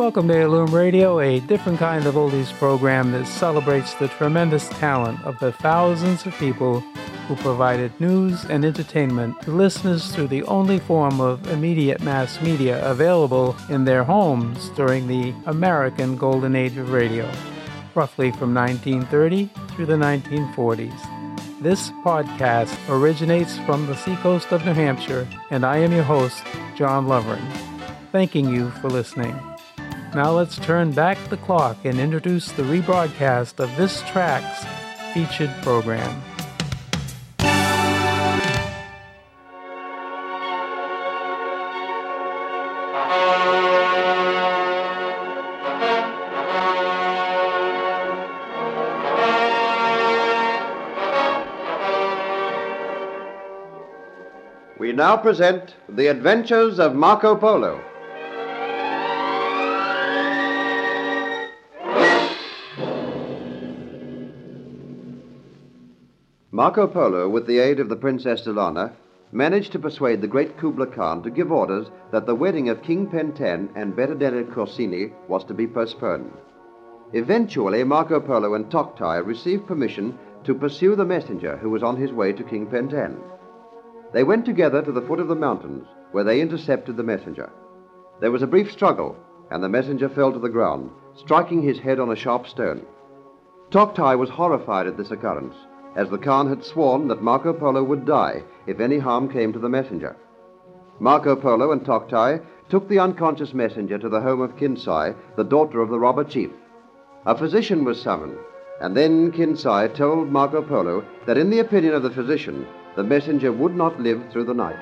Welcome to Illume Radio, a different kind of oldies program that celebrates the tremendous talent of the thousands of people who provided news and entertainment to listeners through the only form of immediate mass media available in their homes during the American Golden Age of radio, roughly from 1930 through the 1940s. This podcast originates from the seacoast of New Hampshire, and I am your host, John Lovering, thanking you for listening. Now let's turn back the clock and introduce the rebroadcast of this track's featured program. We now present The Adventures of Marco Polo. Marco Polo, with the aid of the Princess Delana, managed to persuade the great Kubla Khan to give orders that the wedding of King Pentan and Benedetta Corsini was to be postponed. Eventually, Marco Polo and Toktai received permission to pursue the messenger who was on his way to King Pentan. They went together to the foot of the mountains, where they intercepted the messenger. There was a brief struggle, and the messenger fell to the ground, striking his head on a sharp stone. Toktai was horrified at this occurrence, as the Khan had sworn that Marco Polo would die if any harm came to the messenger. Marco Polo and Toktai took the unconscious messenger to the home of Kinsai, the daughter of the robber chief. A physician was summoned, and then Kinsai told Marco Polo that, in the opinion of the physician, the messenger would not live through the night.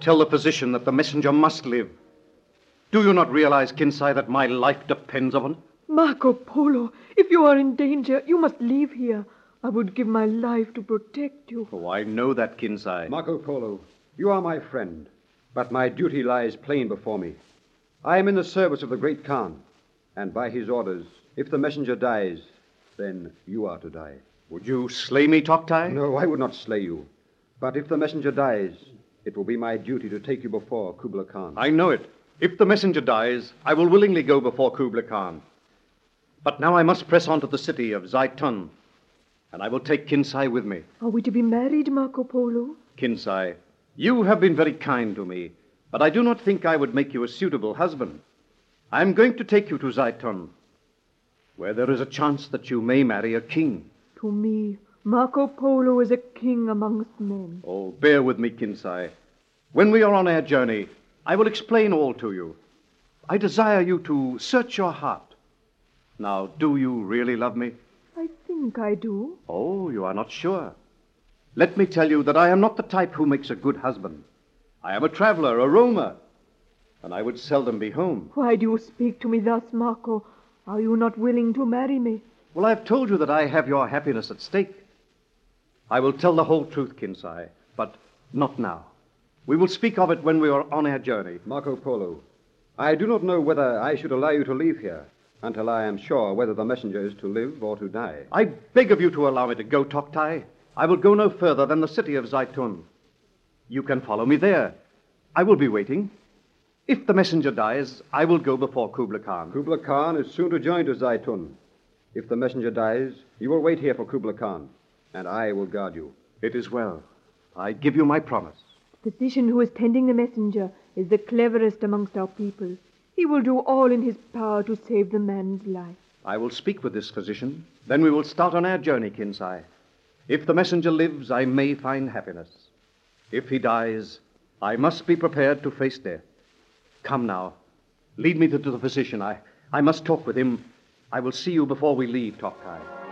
Tell the physician that the messenger must live. Do you not realize, Kinsai, that my life depends upon it? Marco Polo, if you are in danger, you must leave here. I would give my life to protect you. Oh, I know that, Kinsai. Marco Polo, you are my friend, but my duty lies plain before me. I am in the service of the great Khan, and by his orders, if the messenger dies, then you are to die. Would you slay me, Toktai? No, I would not slay you. But if the messenger dies, it will be my duty to take you before Kubla Khan. I know it. If the messenger dies, I will willingly go before Kubla Khan. But now I must press on to the city of Zaitun, and I will take Kinsai with me. Are we to be married, Marco Polo? Kinsai, you have been very kind to me, but I do not think I would make you a suitable husband. I am going to take you to Zaitun, where there is a chance that you may marry a king. To me, Marco Polo is a king amongst men. Oh, bear with me, Kinsai. When we are on our journey, I will explain all to you. I desire you to search your heart. Now, do you really love me? I think I do. Oh, you are not sure. Let me tell you that I am not the type who makes a good husband. I am a traveler, a roamer, and I would seldom be home. Why do you speak to me thus, Marco? Are you not willing to marry me? Well, I've told you that I have your happiness at stake. I will tell the whole truth, Kinsai, but not now. We will speak of it when we are on our journey. Marco Polo, I do not know whether I should allow you to leave here until I am sure whether the messenger is to live or to die. I beg of you to allow me to go, Toktai. I will go no further than the city of Zaitun. You can follow me there. I will be waiting. If the messenger dies, I will go before Kubla Khan. Kubla Khan is soon to join to Zaitun. If the messenger dies, you will wait here for Kubla Khan, and I will guard you. It is well. I give you my promise. The physician who is tending the messenger is the cleverest amongst our people. He will do all in his power to save the man's life. I will speak with this physician. Then we will start on our journey, Kinsai. If the messenger lives, I may find happiness. If he dies, I must be prepared to face death. Come now. Lead me to, the physician. I, I must talk with him. I will see you before we leave, Toktai.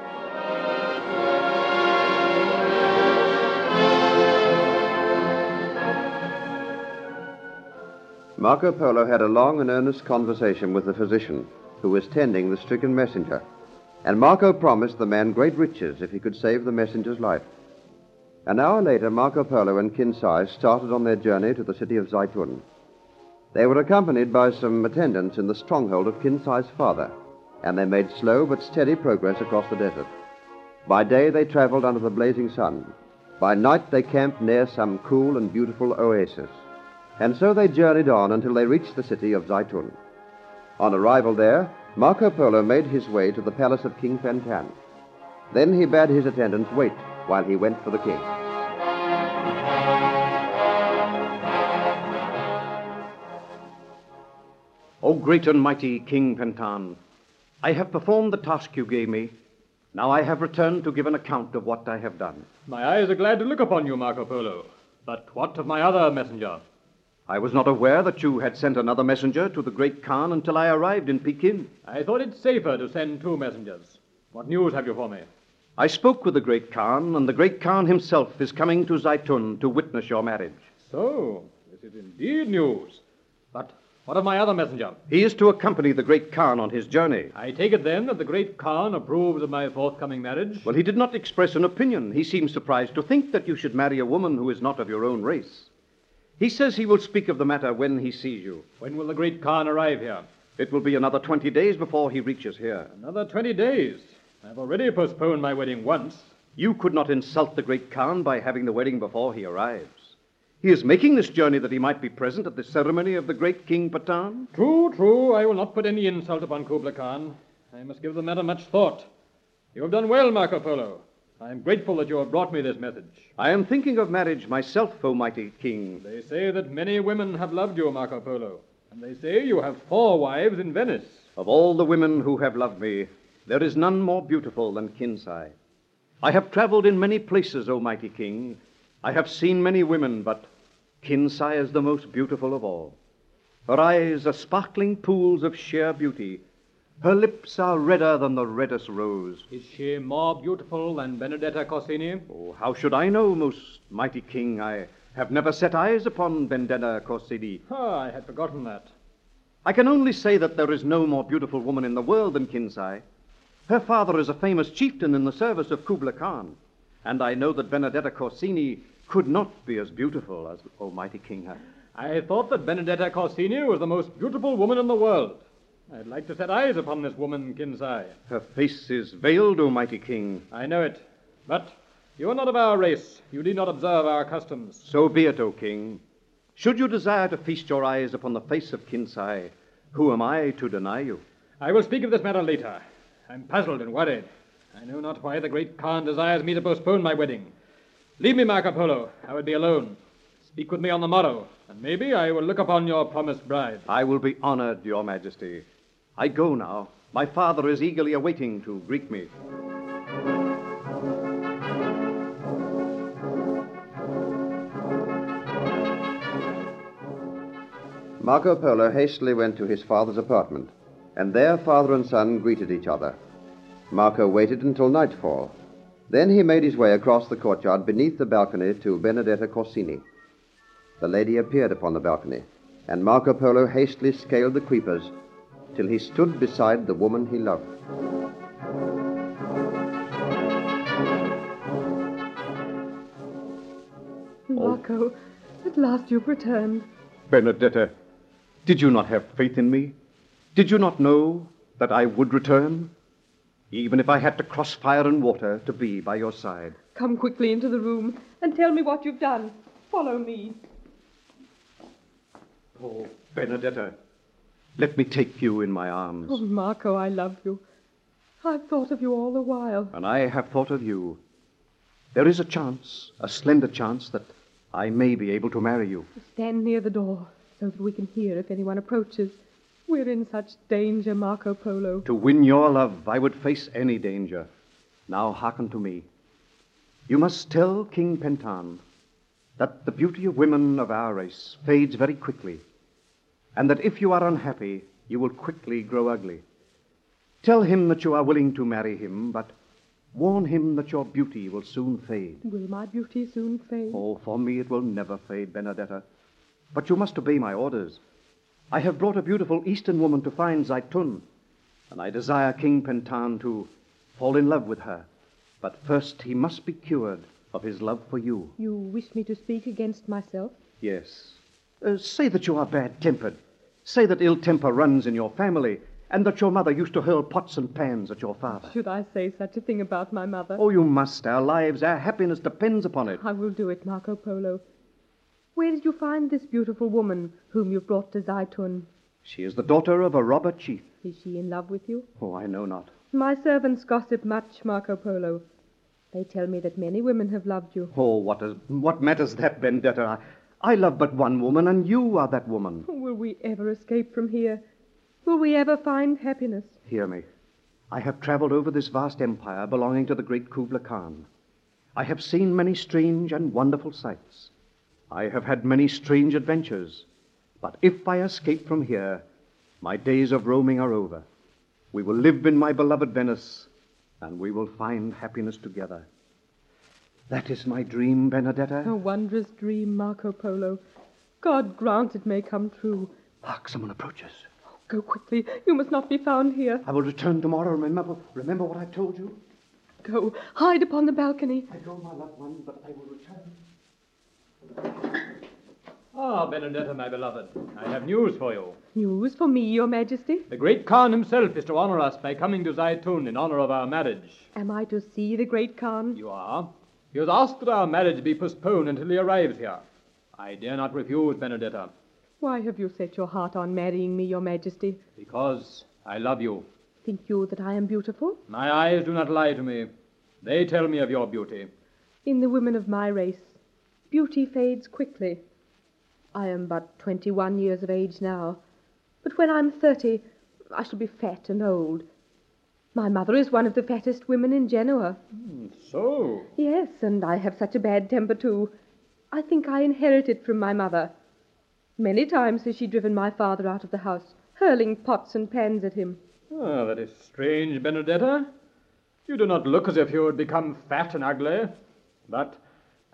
Marco Polo had a long and earnest conversation with the physician who was tending the stricken messenger, and Marco promised the man great riches if he could save the messenger's life. An hour later, Marco Polo and Kinsai started on their journey to the city of Zaitun. They were accompanied by some attendants in the stronghold of Kinsai's father, and they made slow but steady progress across the desert. By day, they traveled under the blazing sun. By night they camped near some cool and beautiful oasis, and so they journeyed on until they reached the city of Zaitun. On arrival there, Marco Polo made his way to the palace of King Pentan. Then he bade his attendants wait while he went for the king. O great and mighty King Pentan, I have performed the task you gave me. Now I have returned to give an account of what I have done. My eyes are glad to look upon you, Marco Polo. But what of my other messenger? I was not aware that you had sent another messenger to the great Khan until I arrived in Pekin. I thought it safer to send two messengers. What news have you for me? I spoke with the great Khan, and the great Khan himself is coming to Zaitun to witness your marriage. So, this is indeed news. But what of my other messenger? He is to accompany the great Khan on his journey. I take it then that the great Khan approves of my forthcoming marriage? Well, he did not express an opinion. He seems surprised to think that you should marry a woman who is not of your own race. He says he will speak of the matter when he sees you. When will the great Khan arrive here? It will be another 20 days before he reaches here. Another 20 days. I've already postponed my wedding once. You could not insult the great Khan by having the wedding before he arrives. He is making this journey that he might be present at the ceremony of the great King Pentan. True, true. I will not put any insult upon Kubla Khan. I must give the matter much thought. You have done well, Marco Polo. I am grateful that you have brought me this message. I am thinking of marriage myself, O mighty king. They say that many women have loved you, Marco Polo. And they say you have four wives in Venice. Of all the women who have loved me, there is none more beautiful than Kinsai. I have traveled in many places, O mighty king. I have seen many women, but Kinsai is the most beautiful of all. Her eyes are sparkling pools of sheer beauty. Her lips are redder than the reddest rose. Is she more beautiful than Benedetta Corsini? Oh, how should I know, most mighty king? I have never set eyes upon Benedetta Corsini. Ah, I had forgotten that. I can only say that there is no more beautiful woman in the world than Kinsai. Her father is a famous chieftain in the service of Kubla Khan, and I know that Benedetta Corsini could not be as beautiful as Almighty King her. I thought that Benedetta Corsini was the most beautiful woman in the world. I'd like to set eyes upon this woman, Kinsai. Her face is veiled, O mighty king. I know it. But you are not of our race. You need not observe our customs. So be it, O king. Should you desire to feast your eyes upon the face of Kinsai, who am I to deny you? I will speak of this matter later. I'm puzzled and worried. I know not why the great Khan desires me to postpone my wedding. Leave me, Marco Polo. I would be alone. Speak with me on the morrow, and maybe I will look upon your promised bride. I will be honored, your majesty. I go now. My father is eagerly awaiting to greet me. Marco Polo hastily went to his father's apartment, and there father and son greeted each other. Marco waited until nightfall. Then he made his way across the courtyard beneath the balcony to Benedetta Corsini. The lady appeared upon the balcony, and Marco Polo hastily scaled the creepers till he stood beside the woman he loved. Oh. Marco, at last you've returned. Benedetta, did you not have faith in me? Did you not know that I would return? Even if I had to cross fire and water to be by your side. Come quickly into the room and tell me what you've done. Follow me. Oh, Benedetta, let me take you in my arms. Oh, Marco, I love you. I've thought of you all the while. And I have thought of you. There is a chance, a slender chance, that I may be able to marry you. Stand near the door so that we can hear if anyone approaches. We're in such danger, Marco Polo. To win your love, I would face any danger. Now hearken to me. You must tell King Pentan that the beauty of women of our race fades very quickly, and that if you are unhappy, you will quickly grow ugly. Tell him that you are willing to marry him, but warn him that your beauty will soon fade. Will my beauty soon fade? Oh, for me it will never fade, Benedetta. But you must obey my orders. I have brought a beautiful Eastern woman to find Zaitun, and I desire King Pentan to fall in love with her. But first he must be cured of his love for you. You wish me to speak against myself? Yes. Uh, say that you are bad tempered. Say that ill temper runs in your family, and that your mother used to hurl pots and pans at your father. Should I say such a thing about my mother? Oh, you must. Our lives, our happiness depends upon it. I will do it, Marco Polo. Where did you find this beautiful woman whom you brought to Zaitun? She is the daughter of a robber chief. Is she in love with you? Oh, I know not. My servants gossip much, Marco Polo. They tell me that many women have loved you. Oh, what, is, what matters that, Benedetta? I, love but one woman, and you are that woman. Will we ever escape from here? Will we ever find happiness? Hear me. I have traveled over this vast empire belonging to the great Kubla Khan. I have seen many strange and wonderful sights. I have had many strange adventures. But if I escape from here, my days of roaming are over. We will live in my beloved Venice, and we will find happiness together. That is my dream, Benedetta. A wondrous dream, Marco Polo. God grant it may come true. Hark, someone approaches. Oh, Go quickly. You must not be found here. I will return tomorrow. And remember, remember what I told you. Go. Hide upon the balcony. I go, my loved one, but I will return. Ah, Benedetta, my beloved, I have news for you. News for me, your majesty? The great Khan himself is to honor us by coming to Zaitun in honor of our marriage. Am I to see the great Khan? You are. He has asked that our marriage be postponed until he arrives here. I dare not refuse, Benedetta, Why have you set your heart on marrying me, your majesty? because I love you. Think you that I am beautiful? My eyes do not lie to me. They tell me of your beauty. In the women of my race, beauty fades quickly. I am but twenty-one years of age now, but when I'm thirty, I shall be fat and old. My mother is one of the fattest women in Genoa. So, Yes, and I have such a bad temper, too. I think I inherit it from my mother. Many times has she driven my father out of the house, hurling pots and pans at him. ah, that is strange, Benedetta. You do not look as if you would become fat and ugly. But,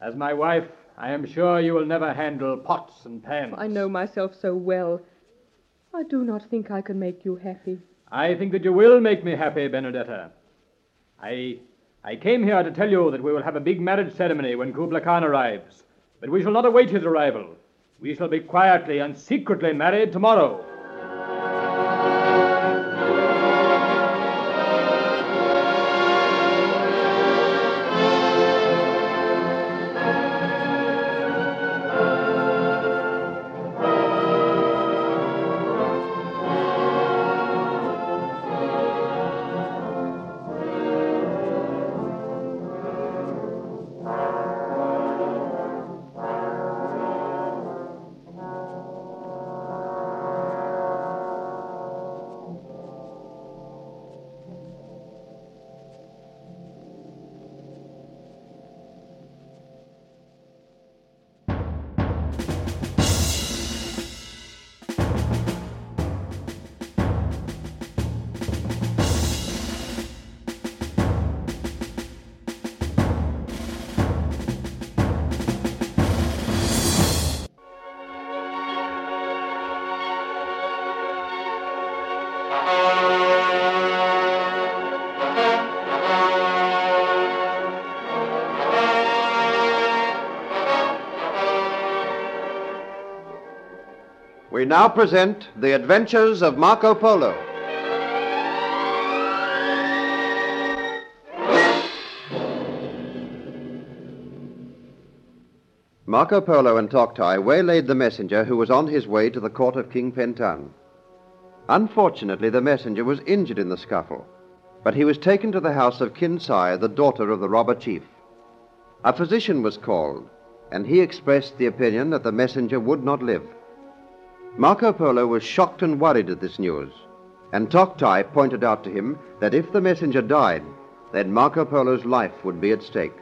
as my wife, I am sure you will never handle pots and pans. I know myself so well. I do not think I can make you happy. I think that you will make me happy, Benedetta. I, I came here to tell you that we will have a big marriage ceremony when Kubla Khan arrives. But we shall not await his arrival. We shall be quietly and secretly married tomorrow. Now present The Adventures of Marco Polo. Marco Polo and Toktai waylaid the messenger who was on his way to the court of King Pentan. Unfortunately, the messenger was injured in the scuffle, but he was taken to the house of Kinsai, the daughter of the robber chief. A physician was called, and he expressed the opinion that the messenger would not live. Marco Polo was shocked and worried at this news, and Toktai pointed out to him that if the messenger died, then Marco Polo's life would be at stake.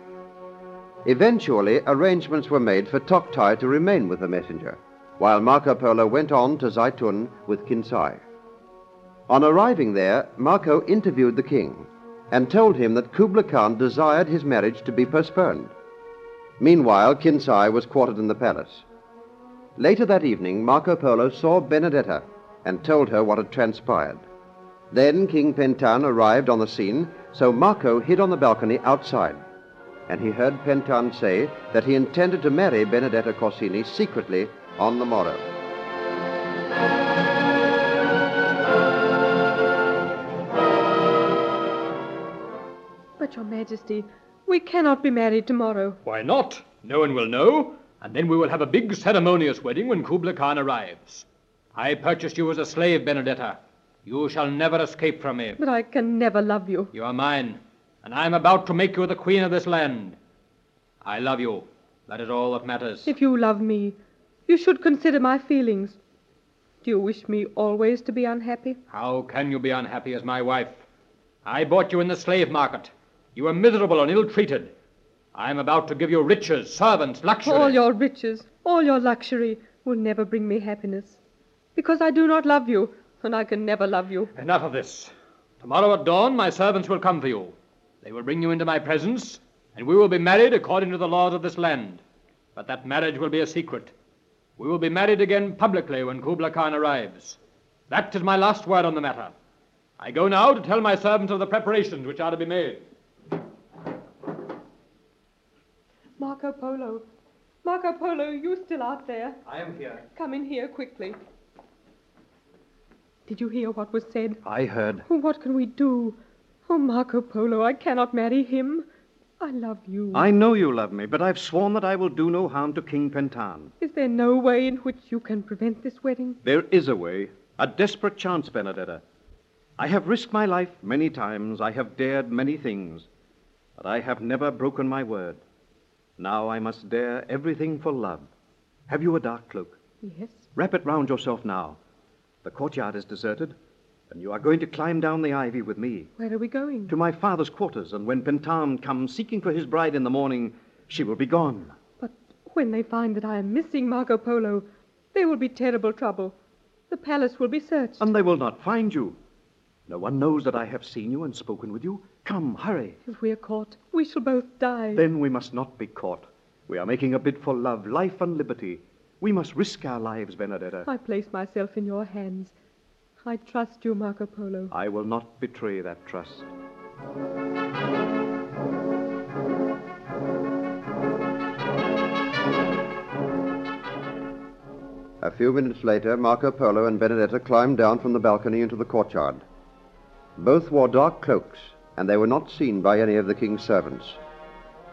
Eventually, arrangements were made for Toktai to remain with the messenger, while Marco Polo went on to Zaitun with Kinsai. On arriving there, Marco interviewed the king and told him that Kubla Khan desired his marriage to be postponed. Meanwhile, Kinsai was quartered in the palace. Later that evening, Marco Polo saw Benedetta and told her what had transpired. Then King Pentan arrived on the scene, so Marco hid on the balcony outside. And he heard Pentan say that he intended to marry Benedetta Corsini secretly on the morrow. But, Your Majesty, we cannot be married tomorrow. Why not? No one will know and then we will have a big ceremonious wedding when Kubla Khan arrives. I purchased you as a slave, Benedetta. You shall never escape from me. But I can never love you. You are mine, and I am about to make you the queen of this land. I love you. That is all that matters. If you love me, you should consider my feelings. Do you wish me always to be unhappy? How can you be unhappy as my wife? I bought you in the slave market. You were miserable and ill treated. I am about to give you riches, servants, luxury. All your riches, all your luxury will never bring me happiness. Because I do not love you, and I can never love you. Enough of this. Tomorrow at dawn, my servants will come for you. They will bring you into my presence, and we will be married according to the laws of this land. But that marriage will be a secret. We will be married again publicly when Kubla Khan arrives. That is my last word on the matter. I go now to tell my servants of the preparations which are to be made. Marco Polo. Marco Polo, you still out there? I am here. Come in here quickly. Did you hear what was said? I heard. Oh, what can we do? Oh, Marco Polo, I cannot marry him. I love you. I know you love me, but I've sworn that I will do no harm to King Pentan. Is there no way in which you can prevent this wedding? There is a way, a desperate chance, Benedetta. I have risked my life many times, I have dared many things, but I have never broken my word. Now I must dare everything for love. Have you a dark cloak? Yes. Wrap it round yourself now. The courtyard is deserted, and you are going to climb down the ivy with me Where are we going? to my father's quarters, and when Pentan comes seeking for his bride in the morning, she will be gone. But when they find that I am missing Marco Polo, there will be terrible trouble. The palace will be searched. And they will not find you. No one knows that I have seen you and spoken with you. Come, hurry. If we are caught, we shall both die. Then we must not be caught. We are making a bid for love, life, and liberty. We must risk our lives, Benedetta. I place myself in your hands. I trust you, Marco Polo. I will not betray that trust. A few minutes later, Marco Polo and Benedetta climbed down from the balcony into the courtyard. Both wore dark cloaks, and they were not seen by any of the king's servants.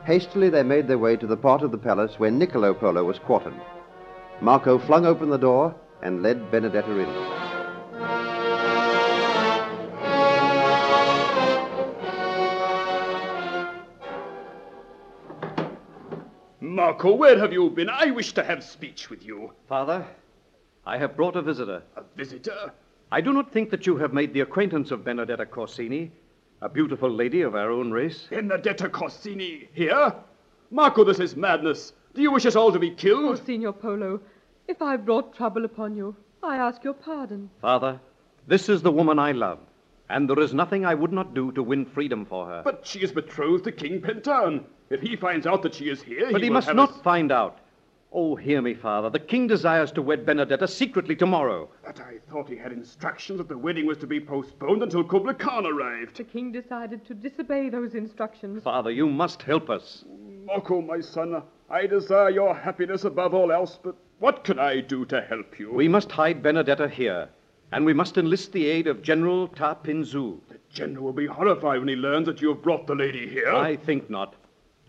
Hastily, they made their way to the part of the palace where Niccolo Polo was quartered. Marco flung open the door and led Benedetta in. Marco, where have you been? I wish to have speech with you. Father, I have brought a visitor. A visitor? I do not think that you have made the acquaintance of Benedetta Corsini, a beautiful lady of our own race. Benedetta Corsini here? Marco, this is madness. Do you wish us all to be Oh, killed? Signor Polo, if I have brought trouble upon you, I ask your pardon. Father, this is the woman I love, and there is nothing I would not do to win freedom for her. But she is betrothed to King Pentan. If he finds out that she is here, But he, will must have not us- find out. Oh, hear me, Father. The king desires to wed Benedetta secretly tomorrow. But I thought he had instructions that the wedding was to be postponed until Kubla Khan arrived. The king decided to disobey those instructions. Father, you must help us. Marco, my son, I desire your happiness above all else, but what can I do to help you? We must hide Benedetta here, and we must enlist the aid of General Ta Pinzu. The general will be horrified when he learns that you have brought the lady here. I think not.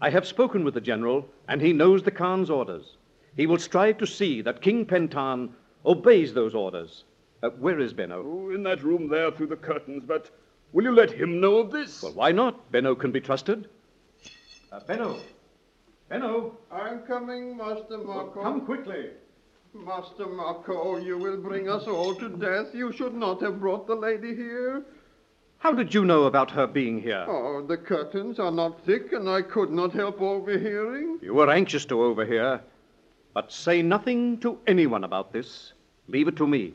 I have spoken with the general, and he knows the Khan's orders. He will strive to see that King Pentan obeys those orders. Uh, where is Benno? Oh, in that room there through the curtains, but will you let him know of this? Well, why not? Benno can be trusted. Uh, Benno! Benno! I'm coming, Master Marco. Come quickly. Master Marco, you will bring us all to death. You should not have brought the lady here. How did you know about her being here? Oh, the curtains are not thick, and I could not help overhearing. You were anxious to overhear. But say nothing to anyone about this. Leave it to me.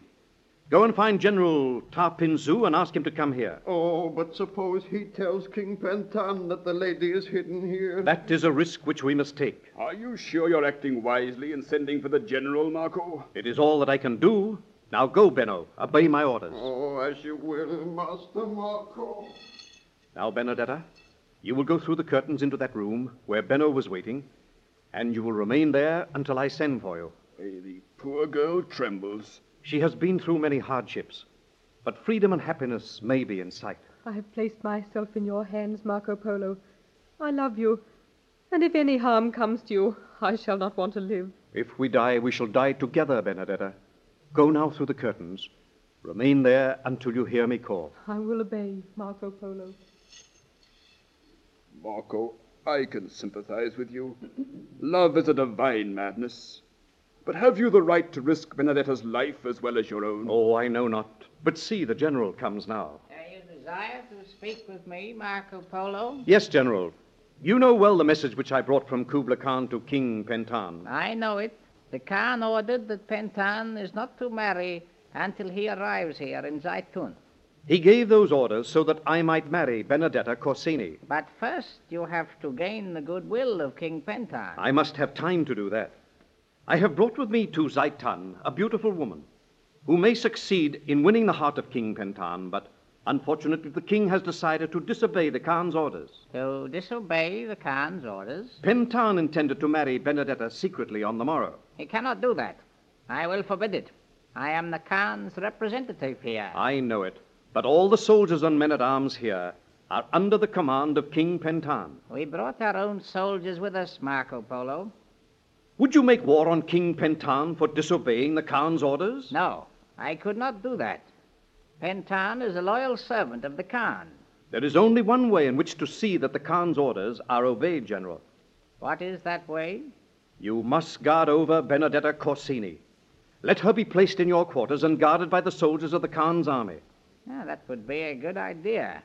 Go and find General Ta Pinzu and ask him to come here. Oh, but suppose he tells King Pentan that the lady is hidden here. That is a risk which we must take. Are you sure you're acting wisely in sending for the general, Marco? It is all that I can do. Now go, Benno. Obey my orders. Oh, as you will, Master Marco. Now, Benedetta, you will go through the curtains into that room where Benno was waiting, and you will remain there until I send for you. Hey, the poor girl trembles. She has been through many hardships, but freedom and happiness may be in sight. I have placed myself in your hands, Marco Polo, I love you, and if any harm comes to you, I shall not want to live. If we die, we shall die together, Benedetta. Go now through the curtains. Remain there until you hear me call. I will obey, Marco Polo. Marco, I can sympathize with you. Love is a divine madness. But have you the right to risk Benedetta's life as well as your own? Oh, I know not. But see, the general comes now. Uh, you desire to speak with me, Marco Polo? Yes, General. You know well the message which I brought from Kubla Khan to King Pentan. I know it. The Khan ordered that Pentan is not to marry until he arrives here in Zaitun. He gave those orders so that I might marry Benedetta Corsini. But first, you have to gain the goodwill of King Pentan. I must have time to do that. I have brought with me to Zaitun a beautiful woman who may succeed in winning the heart of King Pentan, but unfortunately the king has decided to disobey the Khan's orders. To disobey the Khan's orders? Pentan intended to marry Benedetta secretly on the morrow. He cannot do that. I will forbid it. I am the Khan's representative here. I know it. But all the soldiers and men at arms here are under the command of King Pentan. We brought our own soldiers with us, Marco Polo. Would you make war on King Pentan for disobeying the Khan's orders? No, I could not do that. Pentan is a loyal servant of the Khan. There is only one way in which to see that the Khan's orders are obeyed, General. What is that way? You must guard over Benedetta Corsini. Let her be placed in your quarters and guarded by the soldiers of the Khan's army. Ah, that would be a good idea.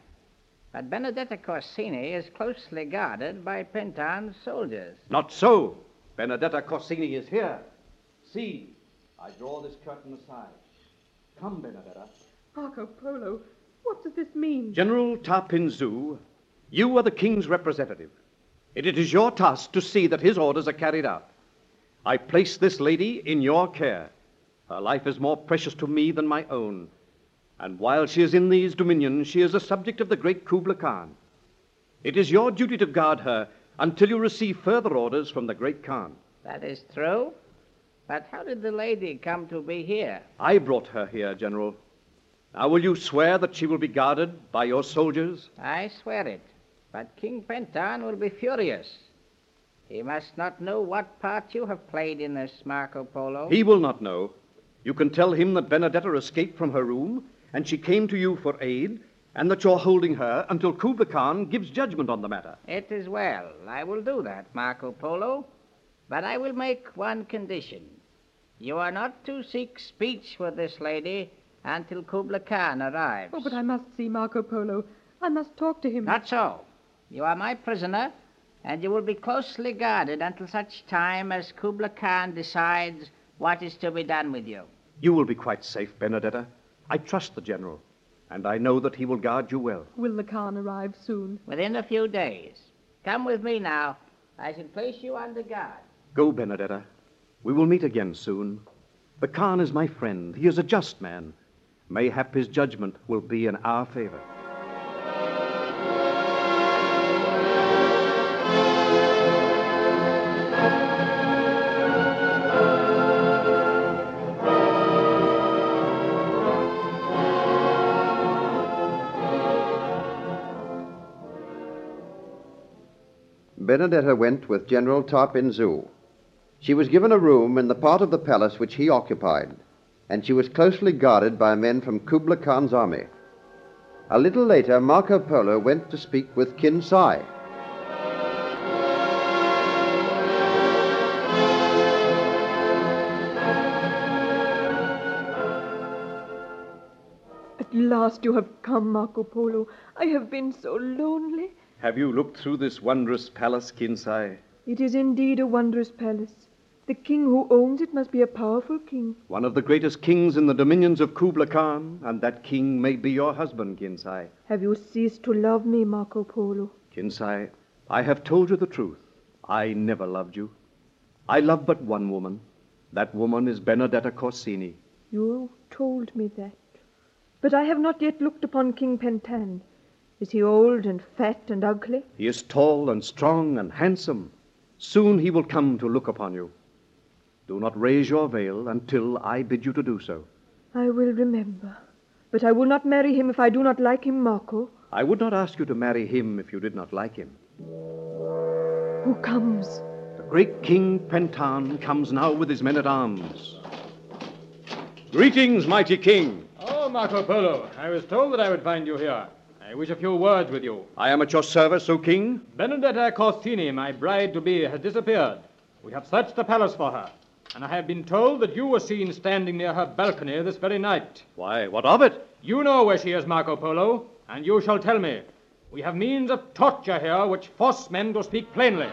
But Benedetta Corsini is closely guarded by Pentan's soldiers. Not so. Benedetta Corsini is here. See, I draw this curtain aside. Come, Benedetta. Marco Polo, what does this mean? General Tapinzu, you are the king's representative. And it is your task to see that his orders are carried out. I place this lady in your care. Her life is more precious to me than my own. And while she is in these dominions, she is a subject of the great Kubla Khan. It is your duty to guard her until you receive further orders from the great Khan. That is true. But how did the lady come to be here? I brought her here, General. Now, will you swear that she will be guarded by your soldiers? I swear it. But King Pentan will be furious. He must not know what part you have played in this, Marco Polo. He will not know. You can tell him that Benedetta escaped from her room and she came to you for aid, and that you're holding her until Kubla Khan gives judgment on the matter. It is well. I will do that, Marco Polo. But I will make one condition. You are not to seek speech with this lady until Kubla Khan arrives. Oh, but I must see Marco Polo. I must talk to him. Not so. You are my prisoner, and you will be closely guarded until such time as Kubla Khan decides what is to be done with you. You will be quite safe, Benedetta. I trust the general, and I know that he will guard you well. Will the Khan arrive soon? Within a few days. Come with me now. I shall place you under guard. Go, Benedetta. We will meet again soon. The Khan is my friend. He is a just man. Mayhap his judgment will be in our favor. Benedetta went with General Tarpinzu. She was given a room in the part of the palace which he occupied, and she was closely guarded by men from Kubla Khan's army. A little later, Marco Polo went to speak with Kinsai. At last you have come, Marco Polo. I have been so lonely. Have you looked through this wondrous palace, Kinsai? It is indeed a wondrous palace. The king who owns it must be a powerful king. One of the greatest kings in the dominions of Kubla Khan, and that king may be your husband, Kinsai. Have you ceased to love me, Marco Polo? Kinsai, I have told you the truth. I never loved you. I love but one woman. That woman is Benedetta Corsini. You told me that. But I have not yet looked upon King Pentan. Is he old and fat and ugly? He is tall and strong and handsome. Soon he will come to look upon you. Do not raise your veil until I bid you to do so. I will remember. But I will not marry him if I do not like him, Marco. I would not ask you to marry him if you did not like him. Who comes? The great King Pentan comes now with his men at arms. Greetings, mighty king. Oh, Marco Polo, I was told that I would find you here. I wish a few words with you. I am at your service, O king. Benedetta Corsini, my bride to be, has disappeared. We have searched the palace for her, and I have been told that you were seen standing near her balcony this very night. Why, what of it? You know where she is, Marco Polo, and you shall tell me. We have means of torture here which force men to speak plainly.